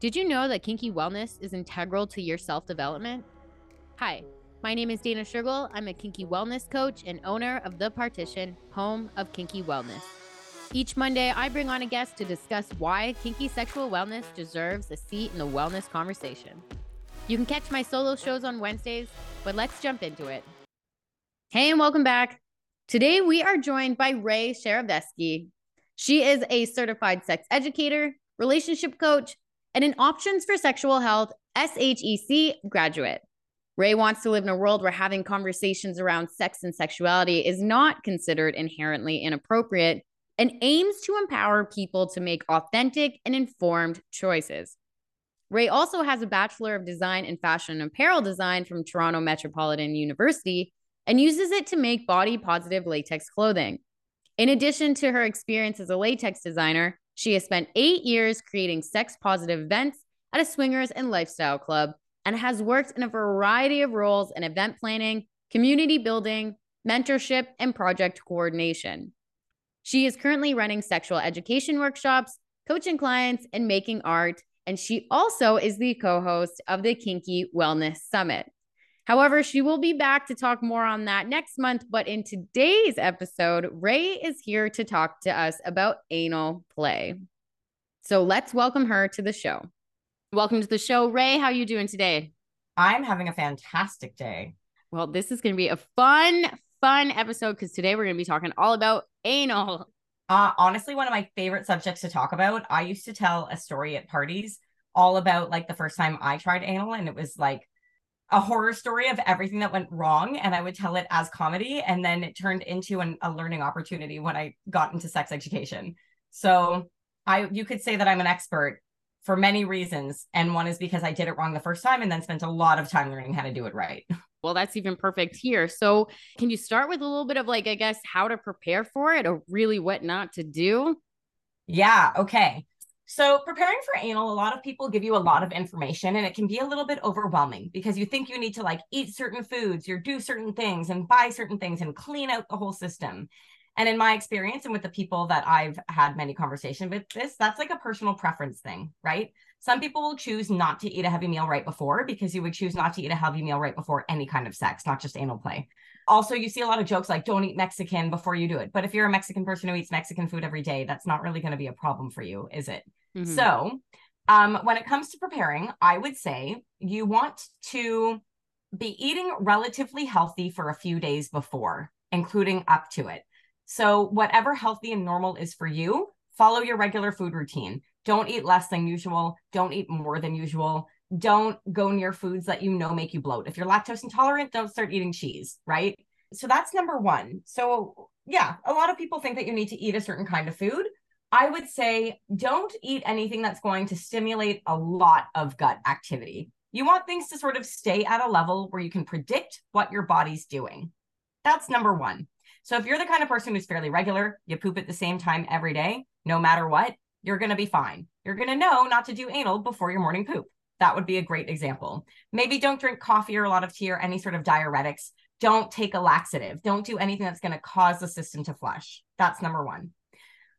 Did you know that kinky wellness is integral to your self development? Hi, my name is Dana Shergill. I'm a kinky wellness coach and owner of The Partition, home of kinky wellness. Each Monday, I bring on a guest to discuss why kinky sexual wellness deserves a seat in the wellness conversation. You can catch my solo shows on Wednesdays, but let's jump into it. Hey, and welcome back. Today, we are joined by Rae Szereszewski. She is a certified sex educator, relationship coach, and an Options for Sexual Health SHEC graduate. Rae wants to live in a world where having conversations around sex and sexuality is not considered inherently inappropriate and aims to empower people to make authentic and informed choices. Rae also has a Bachelor of Design in Fashion and Apparel Design from Toronto Metropolitan University and uses it to make body positive latex clothing. In addition to her experience as a latex designer, she has spent eight years creating sex positive events at a swingers and lifestyle club and has worked in a variety of roles in event planning, community building, mentorship, and project coordination. She is currently running sexual education workshops, coaching clients, and making art. And she also is the co host of the Kinky Wellness Summit. However, she will be back to talk more on that next month. But in today's episode, Rae is here to talk to us about anal play. So let's welcome her to the show. Welcome to the show, Rae. How are you doing today? I'm having a fantastic day. Well, this is going to be a fun, fun episode because today we're going to be talking all about anal. Uh, honestly, one of my favorite subjects to talk about. I used to tell a story at parties all about like the first time I tried anal, and it was like a horror story of everything that went wrong and i would tell it as comedy and then it turned into an, a learning opportunity when i got into sex education. So i you could say that i'm an expert for many reasons and one is because i did it wrong the first time and then spent a lot of time learning how to do it right. Well that's even perfect here. So can you start with a little bit of like i guess how to prepare for it or really what not to do? Yeah okay so, preparing for anal, a lot of people give you a lot of information and it can be a little bit overwhelming because you think you need to like eat certain foods or do certain things and buy certain things and clean out the whole system. And in my experience and with the people that I've had many conversations with this, that's like a personal preference thing, right? Some people will choose not to eat a heavy meal right before because you would choose not to eat a heavy meal right before any kind of sex, not just anal play. Also, you see a lot of jokes like don't eat Mexican before you do it. But if you're a Mexican person who eats Mexican food every day, that's not really going to be a problem for you, is it? Mm-hmm. So, um, when it comes to preparing, I would say you want to be eating relatively healthy for a few days before, including up to it. So, whatever healthy and normal is for you, follow your regular food routine. Don't eat less than usual. Don't eat more than usual don't go near foods that you know make you bloat. If you're lactose intolerant, don't start eating cheese, right? So that's number one. So, yeah, a lot of people think that you need to eat a certain kind of food. I would say don't eat anything that's going to stimulate a lot of gut activity. You want things to sort of stay at a level where you can predict what your body's doing. That's number one. So, if you're the kind of person who's fairly regular, you poop at the same time every day, no matter what, you're going to be fine. You're going to know not to do anal before your morning poop. That would be a great example. Maybe don't drink coffee or a lot of tea or any sort of diuretics. Don't take a laxative. Don't do anything that's going to cause the system to flush. That's number one.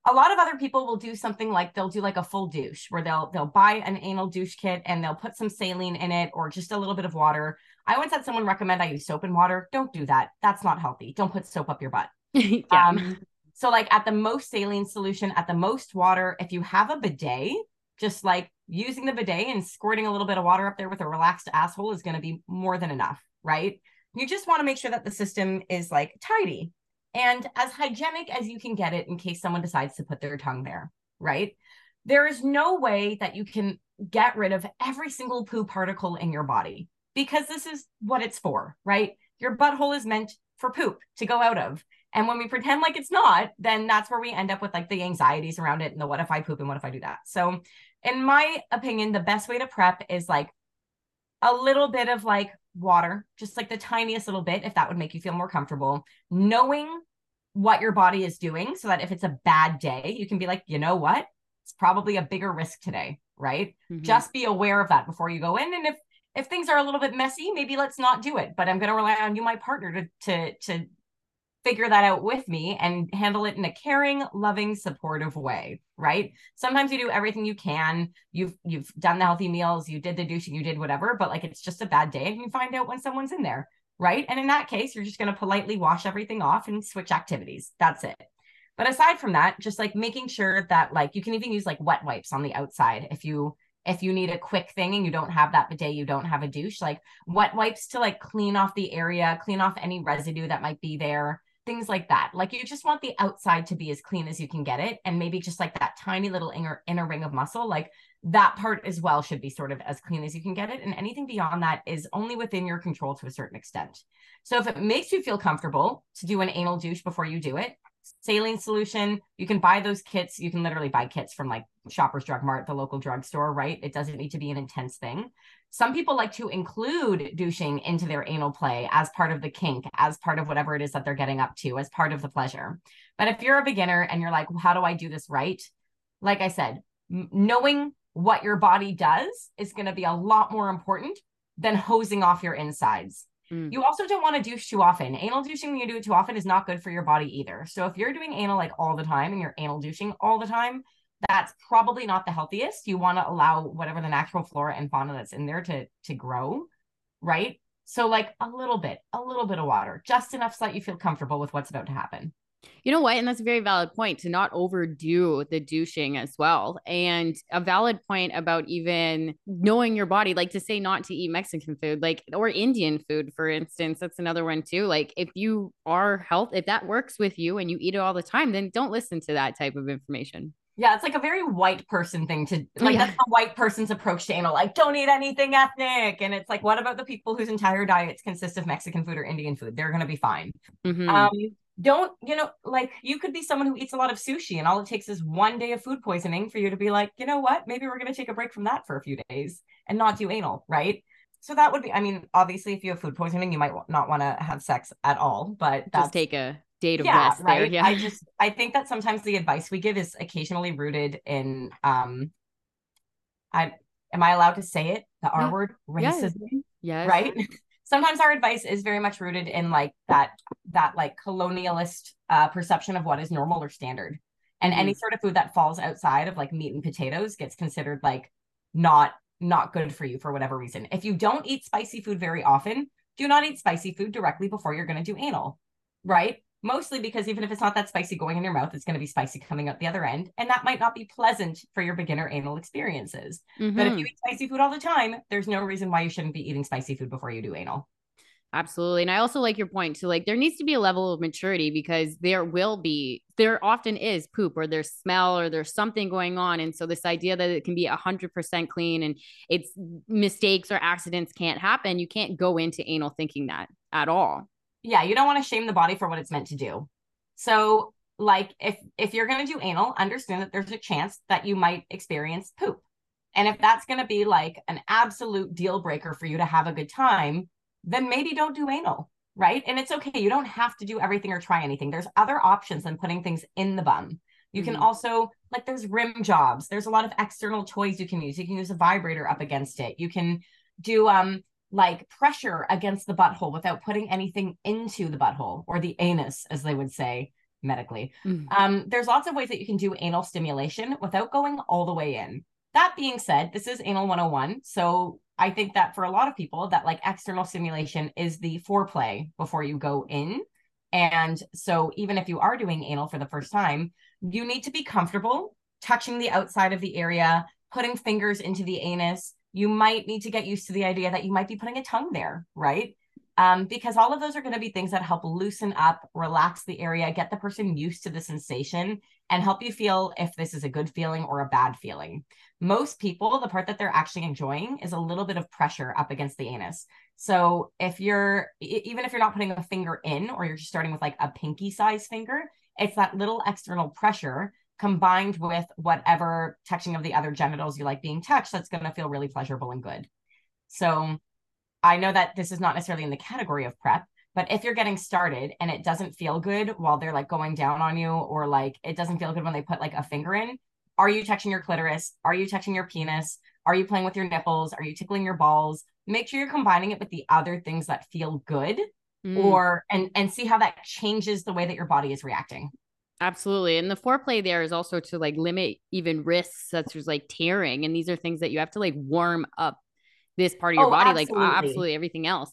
A lot of other people will do something like they'll do like a full douche where they'll they'll buy an anal douche kit and they'll put some saline in it or just a little bit of water. I once had someone recommend I use soap and water. Don't do that. That's not healthy. Don't put soap up your butt. yeah. Um, so like at the most saline solution, at the most water, if you have a bidet, just like using the bidet and squirting a little bit of water up there with a relaxed asshole is going to be more than enough, right? You just want to make sure that the system is like tidy and as hygienic as you can get it in case someone decides to put their tongue there, right? There is no way that you can get rid of every single poo particle in your body because this is what it's for, right? Your butthole is meant for poop to go out of. And when we pretend like it's not, then that's where we end up with like the anxieties around it and the what if I poop and what if I do that. So, in my opinion, the best way to prep is like a little bit of like water, just like the tiniest little bit, if that would make you feel more comfortable. Knowing what your body is doing so that if it's a bad day, you can be like, you know what? It's probably a bigger risk today, right? Mm-hmm. Just be aware of that before you go in. And if if things are a little bit messy, maybe let's not do it. But I'm going to rely on you, my partner, to to to figure that out with me and handle it in a caring, loving, supportive way, right? Sometimes you do everything you can. You've you've done the healthy meals, you did the douching, you did whatever, but like it's just a bad day and you find out when someone's in there, right? And in that case, you're just going to politely wash everything off and switch activities. That's it. But aside from that, just like making sure that like you can even use like wet wipes on the outside if you if you need a quick thing and you don't have that bidet, you don't have a douche, like wet wipes to like clean off the area, clean off any residue that might be there things like that. Like you just want the outside to be as clean as you can get it. And maybe just like that tiny little inner, inner ring of muscle, like that part as well should be sort of as clean as you can get it. And anything beyond that is only within your control to a certain extent. So if it makes you feel comfortable to do an anal douche before you do it, saline solution. You can buy those kits. You can literally buy kits from like Shoppers Drug Mart, the local drugstore, right? It doesn't need to be an intense thing. Some people like to include douching into their anal play as part of the kink, as part of whatever it is that they're getting up to, as part of the pleasure. But if you're a beginner and you're like, well, how do I do this right? Like I said, m- knowing what your body does is going to be a lot more important than hosing off your insides. Mm. You also don't want to douche too often. Anal douching when you do it too often is not good for your body either. So if you're doing anal like all the time and you're anal douching all the time, that's probably not the healthiest. You want to allow whatever the natural flora and fauna that's in there to to grow, right? So like a little bit, a little bit of water, just enough so that you feel comfortable with what's about to happen. You know what? And that's a very valid point to not overdo the douching as well. And a valid point about even knowing your body, like to say not to eat Mexican food, like, or Indian food, for instance. That's another one too. Like, if you are health, if that works with you and you eat it all the time, then don't listen to that type of information. Yeah, it's like a very white person thing to like. Yeah. That's a white person's approach to anal. Like, don't eat anything ethnic. And it's like, what about the people whose entire diets consist of Mexican food or Indian food? They're gonna be fine. Mm-hmm. Um, don't you know like you could be someone who eats a lot of sushi and all it takes is one day of food poisoning for you to be like you know what maybe we're going to take a break from that for a few days and not do anal right so that would be i mean obviously if you have food poisoning you might not want to have sex at all but just take a day to yeah, rest right there. yeah i just i think that sometimes the advice we give is occasionally rooted in um i am i allowed to say it the r word racism yes. yes. right sometimes our advice is very much rooted in like that that like colonialist uh, perception of what is normal or standard and mm-hmm. any sort of food that falls outside of like meat and potatoes gets considered like not not good for you for whatever reason if you don't eat spicy food very often do not eat spicy food directly before you're going to do anal right mostly because even if it's not that spicy going in your mouth, it's going to be spicy coming out the other end. And that might not be pleasant for your beginner anal experiences. Mm-hmm. But if you mm-hmm. eat spicy food all the time, there's no reason why you shouldn't be eating spicy food before you do anal. Absolutely. And I also like your point to like there needs to be a level of maturity because there will be there often is poop or there's smell or there's something going on. And so this idea that it can be 100% clean and it's mistakes or accidents can't happen, you can't go into anal thinking that at all yeah, you don't want to shame the body for what it's meant to do. So like if if you're going to do anal, understand that there's a chance that you might experience poop. And if that's going to be like an absolute deal breaker for you to have a good time, then maybe don't do anal, right? And it's okay. You don't have to do everything or try anything. There's other options than putting things in the bum. You can mm-hmm. also like there's rim jobs. There's a lot of external toys you can use. You can use a vibrator up against it. You can do um like pressure against the butthole without putting anything into the butthole or the anus, as they would say medically. Mm. Um, there's lots of ways that you can do anal stimulation without going all the way in. That being said, this is anal 101. So I think that for a lot of people, that like external stimulation is the foreplay before you go in. And so even if you are doing anal for the first time, you need to be comfortable touching the outside of the area, putting fingers into the anus, you might need to get used to the idea that you might be putting a tongue there, right? Um, because all of those are going to be things that help loosen up, relax the area, get the person used to the sensation, and help you feel if this is a good feeling or a bad feeling. Most people, the part that they're actually enjoying is a little bit of pressure up against the anus. So if you're, even if you're not putting a finger in or you're just starting with like a pinky size finger, it's that little external pressure combined with whatever touching of the other genitals you like being touched, that's going to feel really pleasurable and good. So I know that this is not necessarily in the category of prep, but if you're getting started and it doesn't feel good while they're like going down on you, or like it doesn't feel good when they put like a finger in, are you touching your clitoris? Are you touching your penis? Are you playing with your nipples? Are you tickling your balls? Make sure you're combining it with the other things that feel good mm. or and and see how that changes the way that your body is reacting. Absolutely. And the foreplay there is also to like limit even risks such as like tearing. And these are things that you have to like warm up this part of your oh, body, absolutely. like absolutely everything else.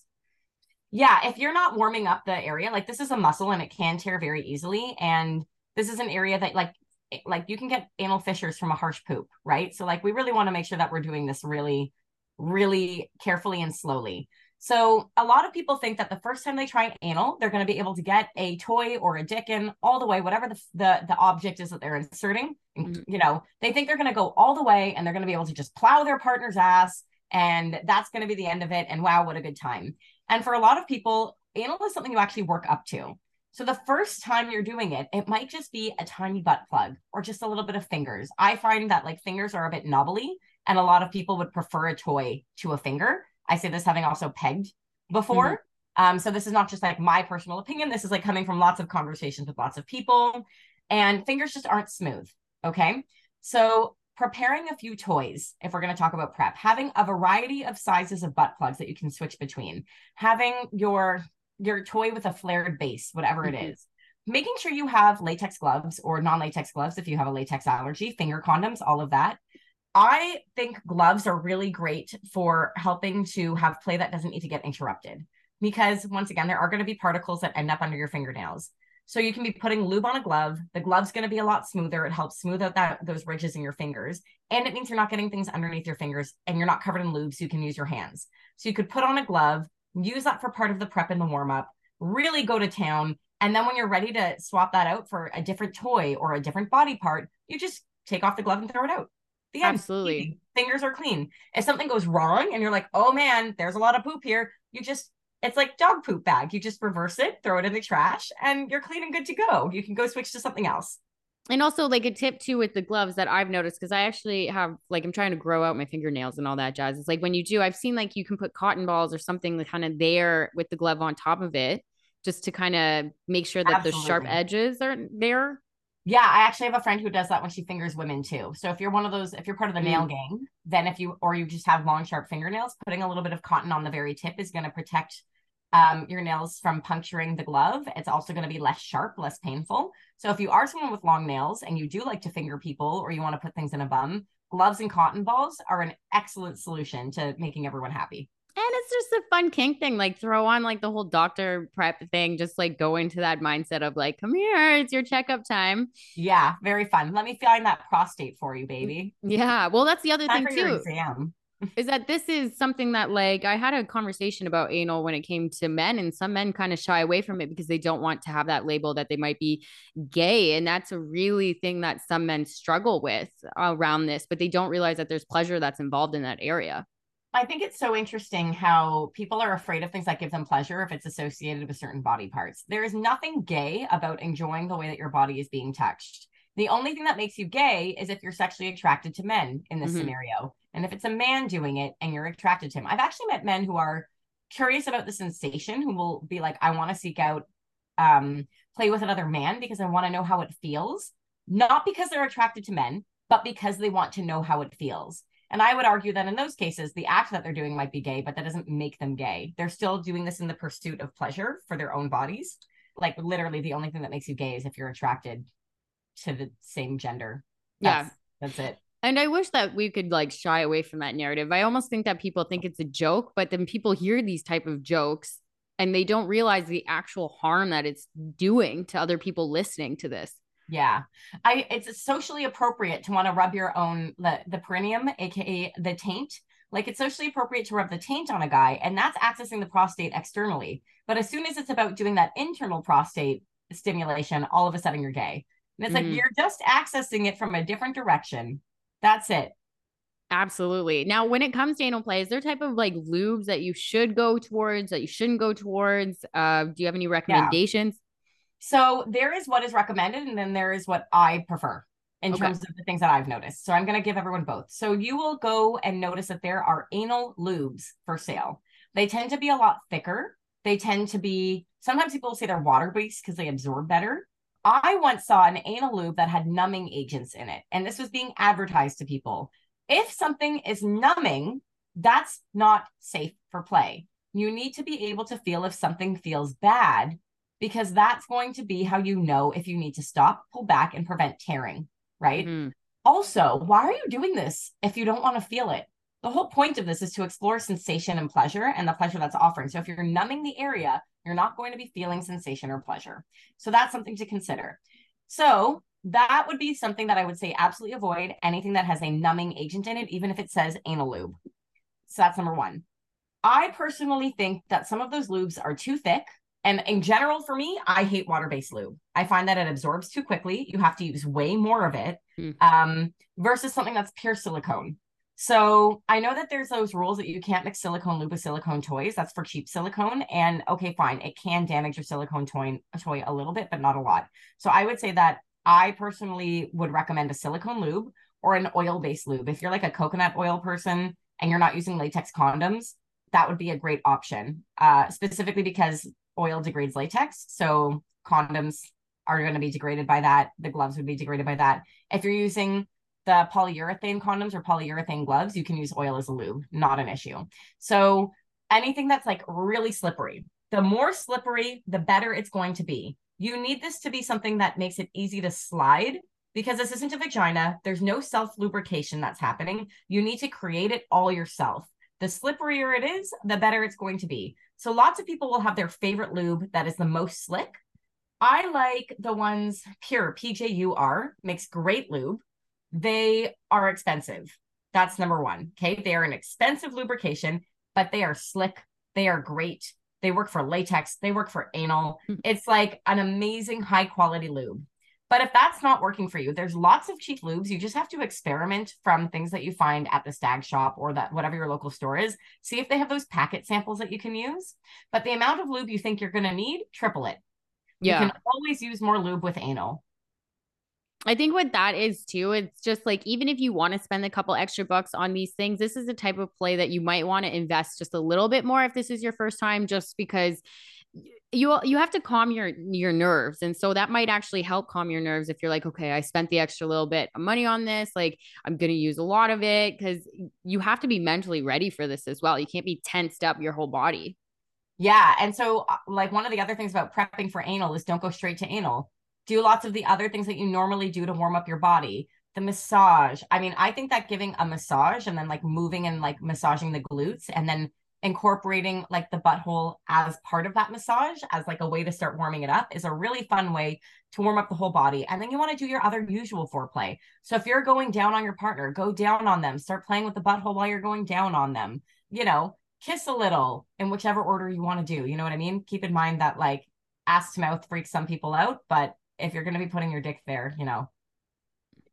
Yeah. If you're not warming up the area, like this is a muscle and it can tear very easily. And this is an area that like eh, like you can get anal fissures from a harsh poop, right? So like we really want to make sure that we're doing this really, really carefully and slowly. So a lot of people think that the first time they try anal, they're going to be able to get a toy or a dick in all the way, whatever the the, the object is that they're inserting. Mm-hmm. You know, they think they're going to go all the way and they're going to be able to just plow their partner's ass, and that's going to be the end of it. And wow, what a good time! And for a lot of people, anal is something you actually work up to. So the first time you're doing it, it might just be a tiny butt plug or just a little bit of fingers. I find that like fingers are a bit knobbly, and a lot of people would prefer a toy to a finger I say this having also pegged before. Mm-hmm. Um, so this is not just like my personal opinion. This is like coming from lots of conversations with lots of people, and fingers just aren't smooth. Okay. So preparing a few toys, if we're going to talk about prep, having a variety of sizes of butt plugs that you can switch between, having your your toy with a flared base, whatever mm-hmm. it is, making sure you have latex gloves or non-latex gloves if you have a latex allergy, finger condoms, all of that. I think gloves are really great for helping to have play that doesn't need to get interrupted because once again there are going to be particles that end up under your fingernails. So you can be putting lube on a glove. The glove's going to be a lot smoother. It helps smooth out that those ridges in your fingers, and it means you're not getting things underneath your fingers, and you're not covered in lube, so you can use your hands. So you could put on a glove, use that for part of the prep and the warm up, really go to town, and then when you're ready to swap that out for a different toy or a different body part, you just take off the glove and throw it out. The. Absolutely. Fingers are clean. If something goes wrong and you're like, oh man, there's a lot of poop here, you just it's like dog poop bag. You just reverse it, throw it in the trash, and you're clean and good to go. You can go switch to something else. And also, like a tip too with the gloves that I've noticed because I actually have like I'm trying to grow out my fingernails and all that jazz. It's like when you do, I've seen like you can put cotton balls or something kind of there with the glove on top of it, just to kind of make sure that Absolutely. the sharp edges are there. Yeah, I actually have a friend who does that when she fingers women too. So if you're one of those, if you're part of the mm. nail gang, then if you or you just have long, sharp fingernails, putting a little bit of cotton on the very tip is going to protect um, your nails from puncturing the glove. It's also going to be less sharp, less painful. So if you are someone with long nails and you do like to finger people or you want to put things in a bum, gloves and cotton balls are an excellent solution to making everyone happy. And it's just a fun kink thing. Like throw on like the whole doctor prep thing, just like go into that mindset of like, come here, it's your checkup time. Yeah, very fun. Let me find that prostate for you, mm, baby. Yeah. Well, that's the other thing too. Exam. is that this is something that like I had a conversation about anal when it came to men, and some men kind of shy away from it because they don't want to have that label that they might be gay. And that's a really thing that some men struggle with around this, but they don't realize that there's pleasure that's involved in that area. I think it's so interesting how people are afraid of things that give them pleasure if it's associated with certain body parts. There is nothing gay about enjoying the way that your body is being touched. The only thing that makes you gay is if you're sexually attracted to men in this mm-hmm. scenario. And if it's a man doing it and you're attracted to him. I've actually met men who are curious about the sensation who will be like, I want to seek out um play with another man because I want to know how it feels. Not because they're attracted to men, but because they want to know how it feels. And I would argue that in those cases, the act that they're doing might be gay, but that doesn't make them gay. They're still doing this in the pursuit of pleasure for their own bodies. Like literally, the only thing that makes you gay is if you're attracted to the same gender. That's, yeah. That's it. And I wish that we could like shy away from that narrative. I almost think that people think it's a joke, but then people hear these type of jokes and they don't realize the actual harm that it's doing to other people listening to this. Yeah. I it's socially appropriate to want to rub your own the the perineum, aka the taint. Like it's socially appropriate to rub the taint on a guy, and that's accessing the prostate externally. But as soon as it's about doing that internal prostate stimulation, all of a sudden you're gay. And it's mm-hmm. like you're just accessing it from a different direction. That's it. Absolutely. Now, when it comes to anal play, is there type of like lubes that you should go towards that you shouldn't go towards? Uh, do you have any recommendations? So there is what is recommended, and then there is what I prefer in okay. terms of the things that I've noticed. So I'm going to give everyone both. So you will go and notice that there are anal lubes for sale. They tend to be a lot thicker. They tend to be, sometimes people say they're water based because they absorb better. I once saw an anal lube that had numbing agents in it, and this was being advertised to people. If something is numbing, that's not safe for play. you need to be able to feel if something feels bad because that's going to be how you know if you need to stop, pull back, and prevent tearing, right? Mm-hmm. Also, why are you doing this if you don't want to feel it? The whole point of this is to explore sensation and pleasure and the pleasure that's offering. So if you're numbing the area, you're not going to be feeling sensation or pleasure. So that's something to consider. So that would be something that I would say absolutely avoid anything that has a numbing agent in it, even if it says anal lube. So that's number one. I personally think that some of those lubes are too thick. And in general, for me, I hate water based lube. I find that it absorbs too quickly. You have to use way more of it mm. um, versus something that's pure silicone. So I know that there's those rules that you can't mix silicone lube with silicone toys. That's for cheap silicone. And okay, fine, it can damage your silicone toy, toy a little bit, but not a lot. So I would say that I personally would recommend a silicone lube or an oil based lube. If you're like a coconut oil person and you're not using latex condoms, that would be a great option, uh, specifically because oil degrades latex. So condoms are going to be degraded by that. The gloves would be degraded by that. If you're using the polyurethane condoms or polyurethane gloves, you can use oil as a lube, not an issue. So anything that's like really slippery, the more slippery, the better it's going to be. You need this to be something that makes it easy to slide because this isn't a vagina. There's no self lubrication that's happening. You need to create it all yourself. The slipperier it is, the better it's going to be. So lots of people will have their favorite lube that is the most slick. I like the ones Pure, PJUR, makes great lube. They are expensive. That's number one. Okay. They are an expensive lubrication, but they are slick. They are great. They work for latex. They work for anal. Hmm. It's like an amazing high quality lube. But if that's not working for you, there's lots of cheap lubes. You just have to experiment from things that you find at the stag shop or that whatever your local store is. See if they have those packet samples that you can use. But the amount of lube you think you're going to need, triple it. Yeah. You can always use more lube with anal. I think what that is too, it's just like even if you want to spend a couple extra bucks on these things, this is the type of play that you might want to invest just a little bit more if this is your first time, just because you you have to calm your your nerves. And so that might actually help calm your nerves if you're like okay i spent the extra little bit of money on this. Like i'm going to use a lot of it because you have to be mentally ready for this as well. You can't be tensed up your whole body. Yeah. And so uh, like one of the other things about prepping for anal is don't go straight to anal. Do lots of the other things that you normally do to warm up your body. The massage. I mean i think that giving a massage and then like moving and like massaging the glutes and then incorporating like the butthole as part of that massage as like a way to start warming it up is a really fun way to warm up the whole body. And then you want to do your other usual foreplay. So if you're going down on your partner go down on them. Start playing with the butthole while you're going down on them. You know kiss a little in whichever order you want to do. You know what i mean? Keep in mind that like ass to mouth freaks some people out but if you're going to be putting your dick there you know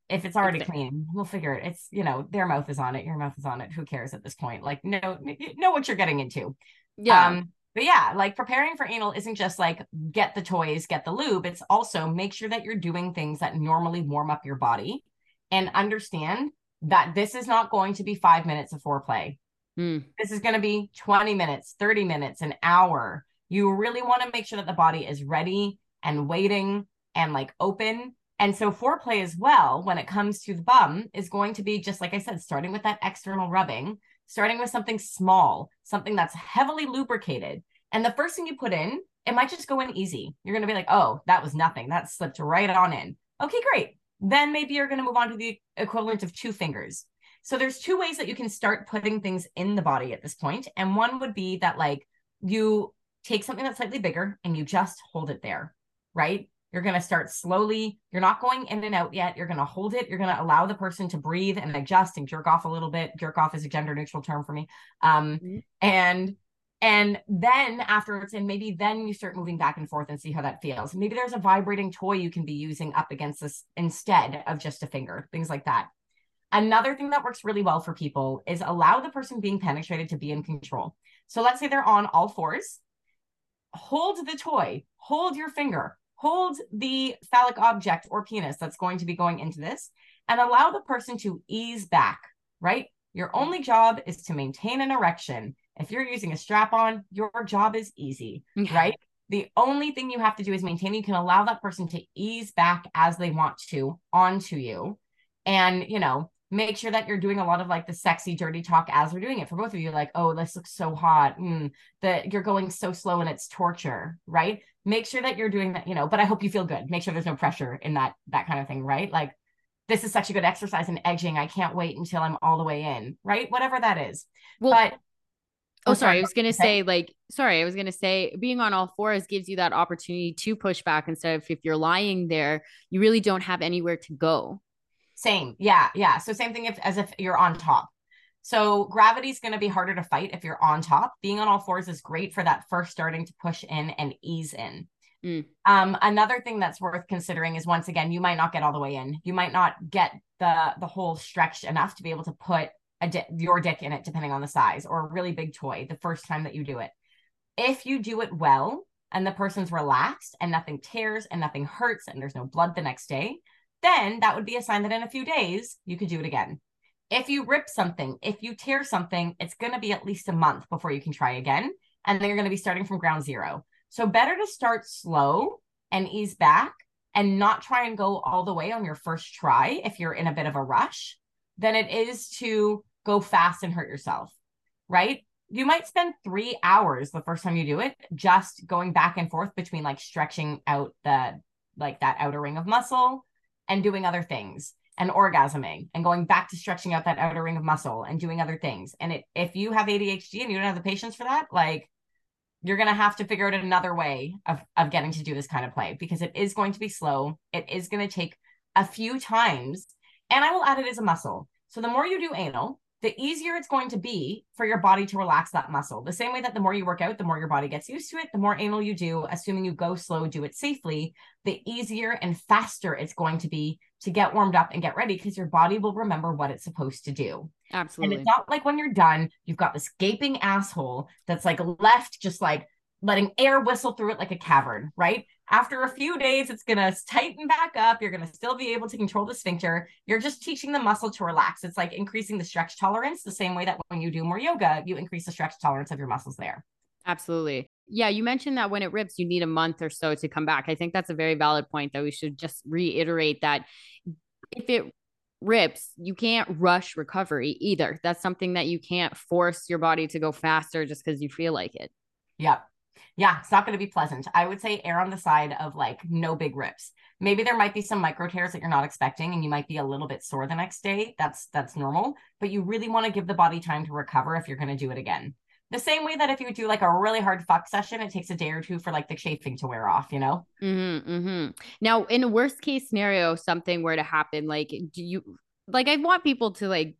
if it's already clean, we'll figure it. It's you know their mouth is on it, your mouth is on it. Who cares at this point? Like know know what you're getting into. Yeah. Um, but yeah, like preparing for anal isn't just like get the toys, get the lube. It's also make sure that you're doing things that normally warm up your body, and understand that this is not going to be five minutes of foreplay. Mm. This is going to be 20 minutes, 30 minutes, an hour. You really want to make sure that the body is ready and waiting and like open and so foreplay as well, when it comes to the bum, is going to be just like I said, starting with that external rubbing, starting with something small, something that's heavily lubricated. And the first thing you put in, it might just go in easy. You're going to be like, oh, that was nothing. That slipped right on in. Okay, great. Then maybe you're going to move on to the equivalent of two fingers. So there's two ways that you can start putting things in the body at this point. And one would be that like you take something that's slightly bigger and you just hold it there, right? You're going to start slowly. You're not going in and out yet. You're going to hold it. You're going to allow the person to breathe and adjust and jerk off a little bit. Jerk off is a gender neutral term for me. Um, mm-hmm. And and then after it's in, maybe then you start moving back and forth and see how that feels. Maybe there's a vibrating toy you can be using up against this instead of just a finger, things like that. Another thing that works really well for people is allow the person being penetrated to be in control. So let's say they're on all fours. Hold the toy, hold your finger, hold the phallic object or penis that's going to be going into this and allow the person to ease back, right? Your only job is to maintain an erection. If you're using a strap on, your job is easy, right? The only thing you have to do is maintain. You can allow that person to ease back as they want to onto you. And, you know, make sure that you're doing a lot of like the sexy dirty talk as we're doing it for both of you like oh this looks so hot mm, that you're going so slow and it's torture right make sure that you're doing that you know but i hope you feel good make sure there's no pressure in that that kind of thing right like this is such a good exercise in edging i can't wait until i'm all the way in right whatever that is well but Oh, oh sorry. I was going to say, like, sorry, I was going to say being on all fours gives you that opportunity to push back instead of if you're lying there, you really don't have anywhere to go. Same. Yeah. Yeah. So same thing if as if you're on top. So gravity is going to be harder to fight if you're on top. Being on all fours is great for that first starting to push in and ease in. Mm. Um, another thing that's worth considering is once again, you might not get all the way in. You might not get the the whole stretch enough to be able to put a di- your dick in it, depending on the size, or a really big toy the first time that you do it. If you do it well and the person's relaxed and nothing tears and nothing hurts and there's no blood the next day, then that would be a sign that in a few days you could do it again. If you rip something, if you tear something, it's going to be at least a month before you can try again. And then you're going to be starting from ground zero. So better to start slow and ease back and not try and go all the way on your first try if you're in a bit of a rush than it is to go fast and hurt yourself, right? You might spend three hours the first time you do it just going back and forth between like stretching out the like that outer ring of muscle and doing other things and orgasming and going back to stretching out that outer ring of muscle and doing other things. And it, if you have ADHD and you don't have the patience for that, like you're going to have to figure out another way of, of getting to do this kind of play because it is going to be slow. It is going to take a few times. And I will add it as a muscle. So the more you do anal, the easier it's going to be for your body to relax that muscle. The same way that the more you work out, the more your body gets used to it, the more anal you do, assuming you go slow, do it safely, the easier and faster it's going to be to get warmed up and get ready because your body will remember what it's supposed to do. Absolutely. And it's not like when you're done, you've got this gaping asshole that's like left just like letting air whistle through it like a cavern, right? After a few days, it's going to tighten back up. You're going to still be able to control the sphincter. You're just teaching the muscle to relax. It's like increasing the stretch tolerance, the same way that when you do more yoga, you increase the stretch tolerance of your muscles there. Absolutely. Yeah, you mentioned that when it rips, you need a month or so to come back. I think that's a very valid point that we should just reiterate that if it rips, you can't rush recovery either. That's something that you can't force your body to go faster just because you feel like it. Yeah. yeah, it's not going to be pleasant. I would say err on the side of like no big rips. Maybe there might be some micro tears that you're not expecting and you might be a little bit sore the next day. That's that's normal, but you really want to give the body time to recover if you're going to do it again. The same way that if you do like a really hard fuck session, it takes a day or two for like the chafing to wear off, you know? Mm-hmm, mm-hmm. Now, in a worst case scenario, something were to happen, like, do you like, I want people to like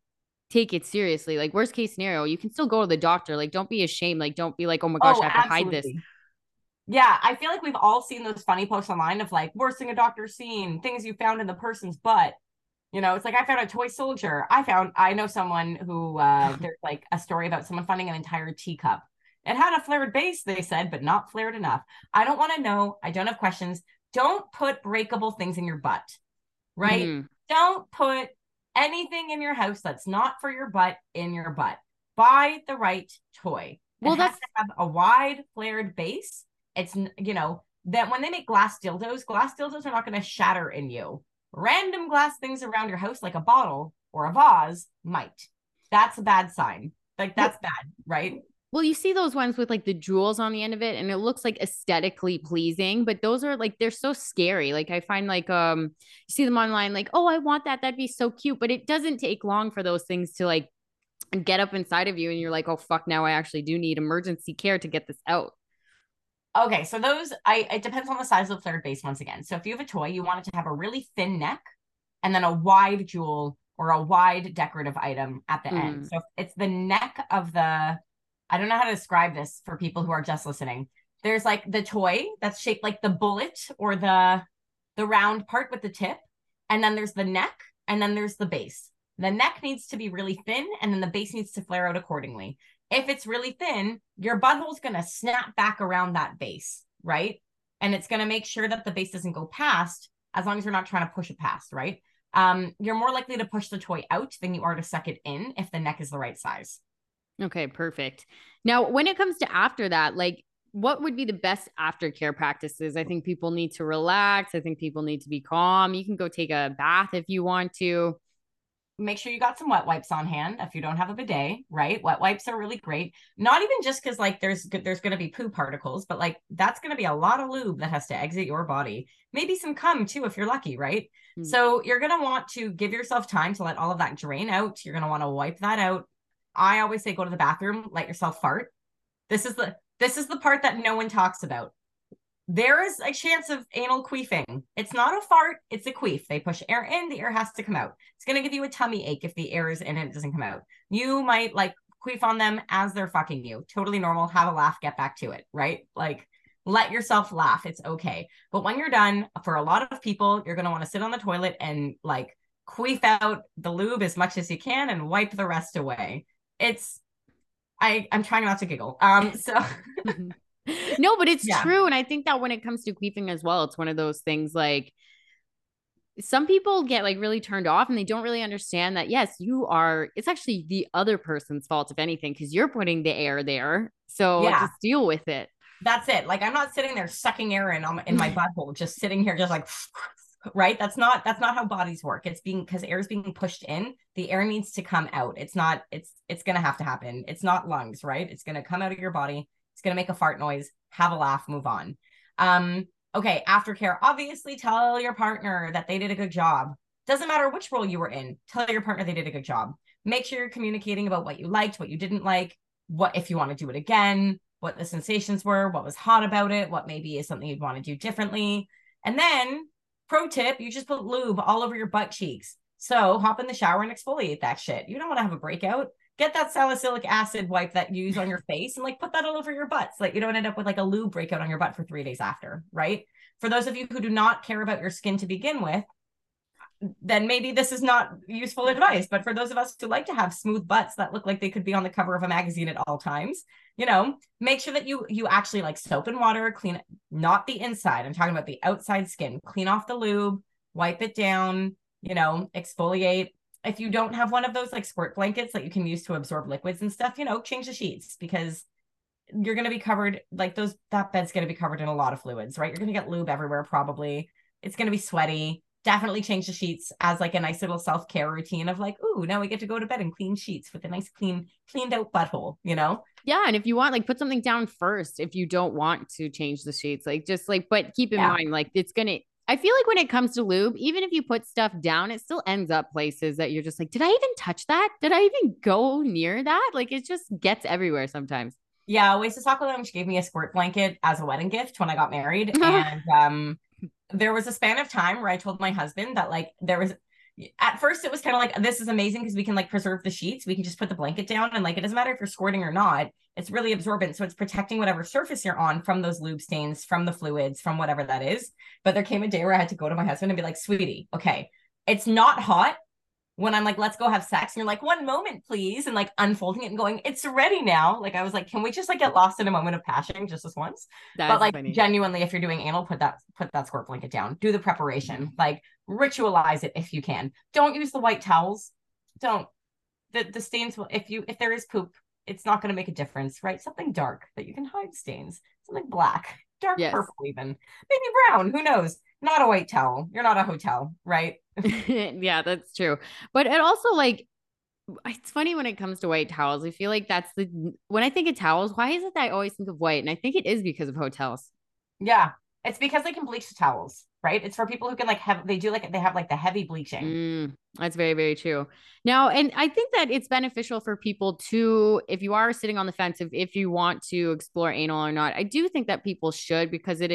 take it seriously. Like worst case scenario, you can still go to the doctor. Like don't be ashamed. Like don't be like, oh my gosh, oh, I have absolutely. to hide this. Yeah, I feel like we've all seen those funny posts online of like worst thing a doctor's seen, things you found in the person's butt. You know, it's like I found a toy soldier. I found I know someone who uh there's like a story about someone finding an entire teacup. It had a flared base, they said, but not flared enough. I don't want to know. I don't have questions. Don't put breakable things in your butt. Right? Mm. Don't put anything in your house that's not for your butt in your butt. Buy the right toy. Well, it that's have a wide flared base. It's you know that when they make glass dildos, glass dildos are not going to shatter in you. Random glass things around your house, like a bottle or a vase, might. That's a bad sign. Like that's bad, right? Well, you see those ones with like the jewels on the end of it and it looks like aesthetically pleasing, but those are like they're so scary. Like I find like um you see them online like, "Oh, I want that. That'd be so cute." But it doesn't take long for those things to like get up inside of you and you're like, "Oh fuck, now I actually do need emergency care to get this out." Okay, so those I it depends on the size of the flared base once again. So if you have a toy, you want it to have a really thin neck and then a wide jewel or a wide decorative item at the mm. end. So it's the neck of the I don't know how to describe this for people who are just listening. There's like the toy that's shaped like the bullet or the the round part with the tip, and then there's the neck, and then there's the base. The neck needs to be really thin, and then the base needs to flare out accordingly. If it's really thin, your butthole's gonna snap back around that base, right? And it's gonna make sure that the base doesn't go past, as long as you're not trying to push it past, right? Um, you're more likely to push the toy out than you are to suck it in if the neck is the right size. Okay, perfect. Now, when it comes to after that, like what would be the best aftercare practices? I think people need to relax. I think people need to be calm. You can go take a bath if you want to. Make sure you got some wet wipes on hand if you don't have a bidet, right? Wet wipes are really great. Not even just because like there's there's going to be poo particles, but like that's going to be a lot of lube that has to exit your body. Maybe some cum too if you're lucky, right? Mm-hmm. So you're going to want to give yourself time to let all of that drain out. You're going to want to wipe that out. I always say go to the bathroom, let yourself fart. This is the this is the part that no one talks about there is a chance of anal queefing. It's not a fart, it's a queef. They push air in, the air has to come out. It's going to give you a tummy ache if the air is in and it doesn't come out. You might like queef on them as they're fucking you. Totally normal. Have a laugh, get back to it, right? Like let yourself laugh. It's okay. But when you're done, for a lot of people, you're going to want to sit on the toilet and like queef out the lube as much as you can and wipe the rest away. It's I I'm trying not to giggle. Um so no, but it's yeah. true. And I think that when it comes to queefing as well, it's one of those things like some people get like really turned off and they don't really understand that yes you are it's actually the other person's fault if anything because you're putting the air there so yeah. just deal with it that's it like i'm not sitting there sucking air in on, in my butthole just sitting here just like right that's not that's not how bodies work it's being because air is being pushed in the air needs to come out it's not it's it's gonna have to happen it's not lungs right it's gonna come out of your body it's going to make a fart noise. Have a laugh, move on. Um, okay, aftercare. Obviously, tell your partner that they did a good job. Doesn't matter which role you were in, tell your partner they did a good job. Make sure you're communicating about what you liked, what you didn't like, what if you want to do it again, what the sensations were, what was hot about it, what maybe is something you'd want to do differently. And then, pro tip, you just put lube all over your butt cheeks. So hop in the shower and exfoliate that shit. You don't want to have a breakout get that salicylic acid wipe that you use on your face and like put that all over your butts. Like you don't end up with like a lube breakout on your butt for three days after, right? For those of you who do not care about your skin to begin with, then maybe this is not useful advice. But for those of us who like to have smooth butts that look like they could be on the cover of a magazine at all times, you know, make sure that you you actually like soap and water, clean not the inside. I'm talking about the outside skin. Clean off the lube, wipe it down, you know, exfoliate, if you don't have one of those like squirt blankets that you can use to absorb liquids and stuff, you know, change the sheets because you're going to be covered like those that bed's going to be covered in a lot of fluids, right? You're going to get lube everywhere probably. It's going to be sweaty. Definitely change the sheets as like a nice little self-care routine of like, ooh, now we get to go to bed and clean sheets with a nice clean cleaned out butthole, you know? Yeah, and if you want like put something down first if you don't want to change the sheets, like just like but keep in yeah. mind like it's going to I feel like when it comes to lube, even if you put stuff down, it still ends up places that you're just like, did I even touch that? Did I even go near that? Like it just gets everywhere sometimes. Yeah, Oasis Lounge gave me a squirt blanket as a wedding gift when I got married. and um there was a span of time where I told my husband that like there was at first it was kind of like this is amazing because we can like preserve the sheets we can just put the blanket down and like it doesn't matter if you're squirting or not it's really absorbent so it's protecting whatever surface you're on from those lube stains from the fluids from whatever that is but there came a day where i had to go to my husband and be like sweetie okay it's not hot when I'm like, let's go have sex, and you're like, one moment, please, and like unfolding it and going, it's ready now. Like I was like, can we just like get lost in a moment of passion just this once? That's but like funny. genuinely, if you're doing anal, put that put that squirt blanket down. Do the preparation, mm-hmm. like ritualize it if you can. Don't use the white towels. Don't. The the stains will if you if there is poop, it's not going to make a difference, right? Something dark that you can hide stains. Something black, dark yes. purple, even maybe brown. Who knows? Not a white towel. You're not a hotel, right? yeah, that's true. But it also like it's funny when it comes to white towels. I feel like that's the when I think of towels, why is it that I always think of white? And I think it is because of hotels. Yeah. It's because they can bleach the towels, right? It's for people who can like have they do like they have like the heavy bleaching. Mm, that's very, very true. Now, and I think that it's beneficial for people to, if you are sitting on the fence, if, if you want to explore anal or not, I do think that people should because it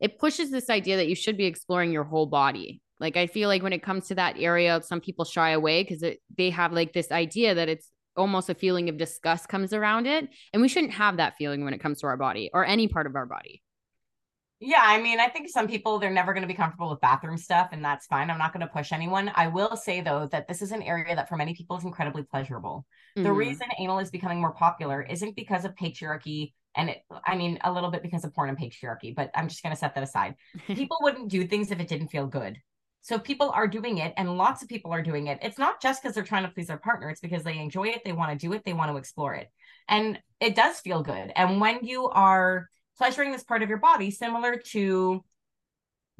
it pushes this idea that you should be exploring your whole body like I feel like when it comes to that area, some people shy away because they have like this idea that it's almost a feeling of disgust comes around it. And we shouldn't have that feeling when it comes to our body or any part of our body. Yeah, I mean, I think some people they're never going to be comfortable with bathroom stuff, and that's fine. I'm not going to push anyone. I will say though that this is an area that for many people is incredibly pleasurable. Mm-hmm. The reason anal is becoming more popular isn't because of patriarchy, and it, I mean, a little bit because of porn and patriarchy, but I'm just going to set that aside. people wouldn't do things if it didn't feel good. So people are doing it, and lots of people are doing it. It's not just because they're trying to please their partner, it's because they enjoy it, they want to do it, they want to explore it. And it does feel good. And when you are pleasuring this part of your body, similar to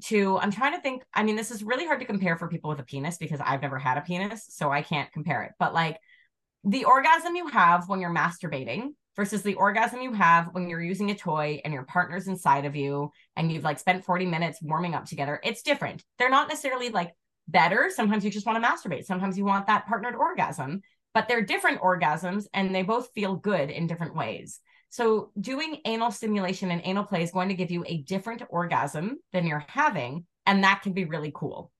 to I'm trying to think. I mean, this is really hard to compare for people with a penis because I've never had a penis, so I can't compare it. But like the orgasm you have when you're masturbating versus the orgasm you have when you're using a toy and your partner's inside of you and you've like spent 40 minutes warming up together, it's different. They're not necessarily like better. Sometimes you just want to masturbate. Sometimes you want that partnered orgasm, but they're different orgasms and they both feel good in different ways. So, doing anal stimulation and anal play is going to give you a different orgasm than you're having. And that can be really cool.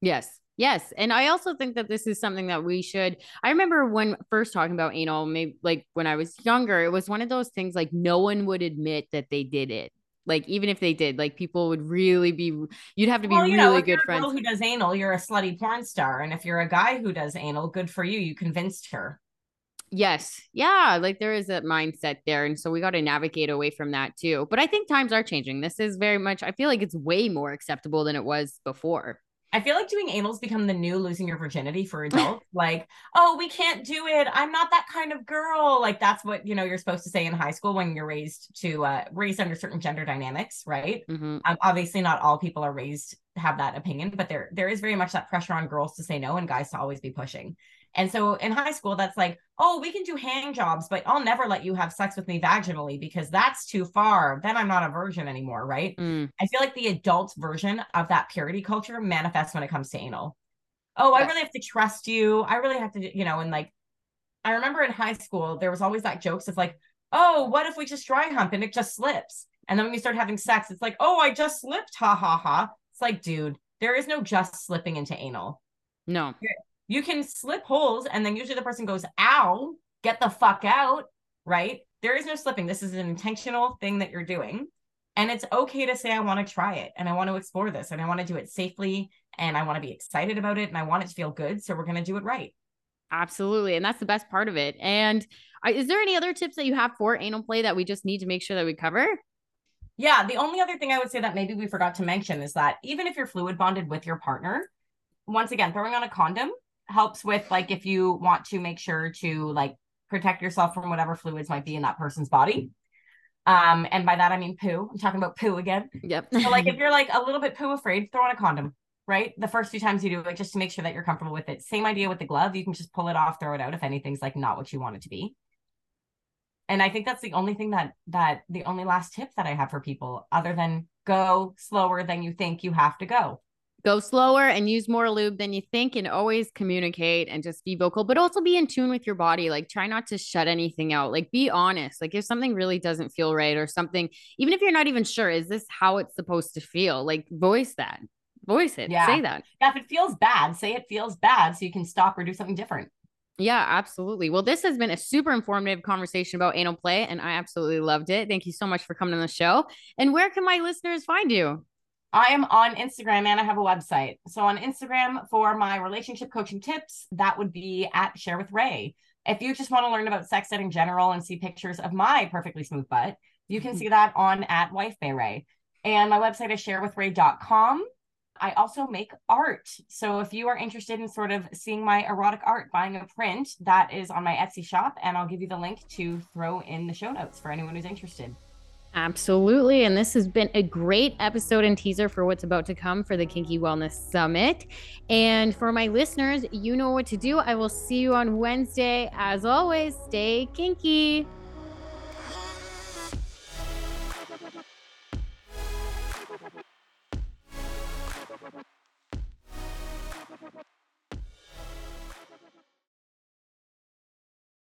Yes. Yes. And I also think that this is something that we should. I remember when first talking about anal, maybe like when I was younger, it was one of those things like no one would admit that they did it. Like even if they did, like people would really be. You'd have to be well, really know, good friends. who does anal, you're a slutty porn star, and if you're a guy who does anal, good for you. You convinced her. Yes. Yeah. Like there is a mindset there. And so we got to navigate away from that too. But I think times are changing. This is very much, I feel like it's way more acceptable than it was before. I feel like doing anal's become the new losing your virginity for adults. like, oh, we can't do it. I'm not that kind of girl. Like that's what you know you're supposed to say in high school when you're raised to uh, raised under certain gender dynamics, right? Mm-hmm. Um, obviously, not all people are raised have that opinion, but there there is very much that pressure on girls to say no and guys to always be pushing. And so in high school, that's like, oh, we can do hand jobs, but I'll never let you have sex with me vaginally because that's too far. Then I'm not a virgin anymore, right? Mm. I feel like the adult version of that purity culture manifests when it comes to anal. Oh, I really have to trust you. I really have to, you know, and like, I remember in high school, there was always that jokes of like, oh, what if we just dry hump and it just slips? And then when we start having sex, it's like, oh, I just slipped. Ha ha ha. It's like, dude, there is no just slipping into anal. No you can slip holes and then usually the person goes ow get the fuck out right? There is no slipping. This is an intentional thing that you're doing. And it's okay to say i want to try it and i want to explore this and i want to do it safely and i want to be excited about it and i want it to feel good so we're going to do it right. Absolutely and that's the best part of it. And uh, is there any other tips that you have for anal play that we just need to make sure that we cover? Yeah the only other thing i would say that maybe we forgot to mention is that even if you're fluid bonded with your partner once again throwing on a condom helps with like if you want to make sure to like protect yourself from whatever fluids might be in that person's body. Um, and by that I mean poo. I'm talking about poo again. Yep. so like if you're like a little bit poo afraid, throw on a condom, right? The first few times you do it, just to make sure that you're comfortable with it. Same idea with the glove. You can just pull it off, throw it out if anything's like not what you want it to be. And I think that's the only thing that that the only last tip that I have for people, other than go slower than you think you have to go go slower and use more lube than you think and always communicate and just be vocal but also be in tune with your body like try not to shut anything out like be honest like if something really doesn't feel right or something even if you're not even sure is this how it's supposed to feel like voice that voice it yeah. say that yeah if it feels bad say it feels bad so you can stop or do something different yeah, absolutely. Well, this has been a super informative conversation about anal play, and I absolutely loved it. Thank you so much for coming on the show. And where can my listeners find you? I am on Instagram and I have a website. So on Instagram for my relationship coaching tips, that would be at Share with Rae. If you just want to learn about sex ed in general and see pictures of my perfectly smooth butt, you can mm-hmm. see that on at Wife Bae Rae. And my website is sharewithrae.com. I also make art. So if you are interested in sort of seeing my erotic art, buying a print, that is on my Etsy shop. And I'll give you the link to throw in the show notes for anyone who's interested. Absolutely. And this has been a great episode and teaser for what's about to come for the Kinky Wellness Summit. And for my listeners, you know what to do. I will see you on Wednesday. As always, stay kinky.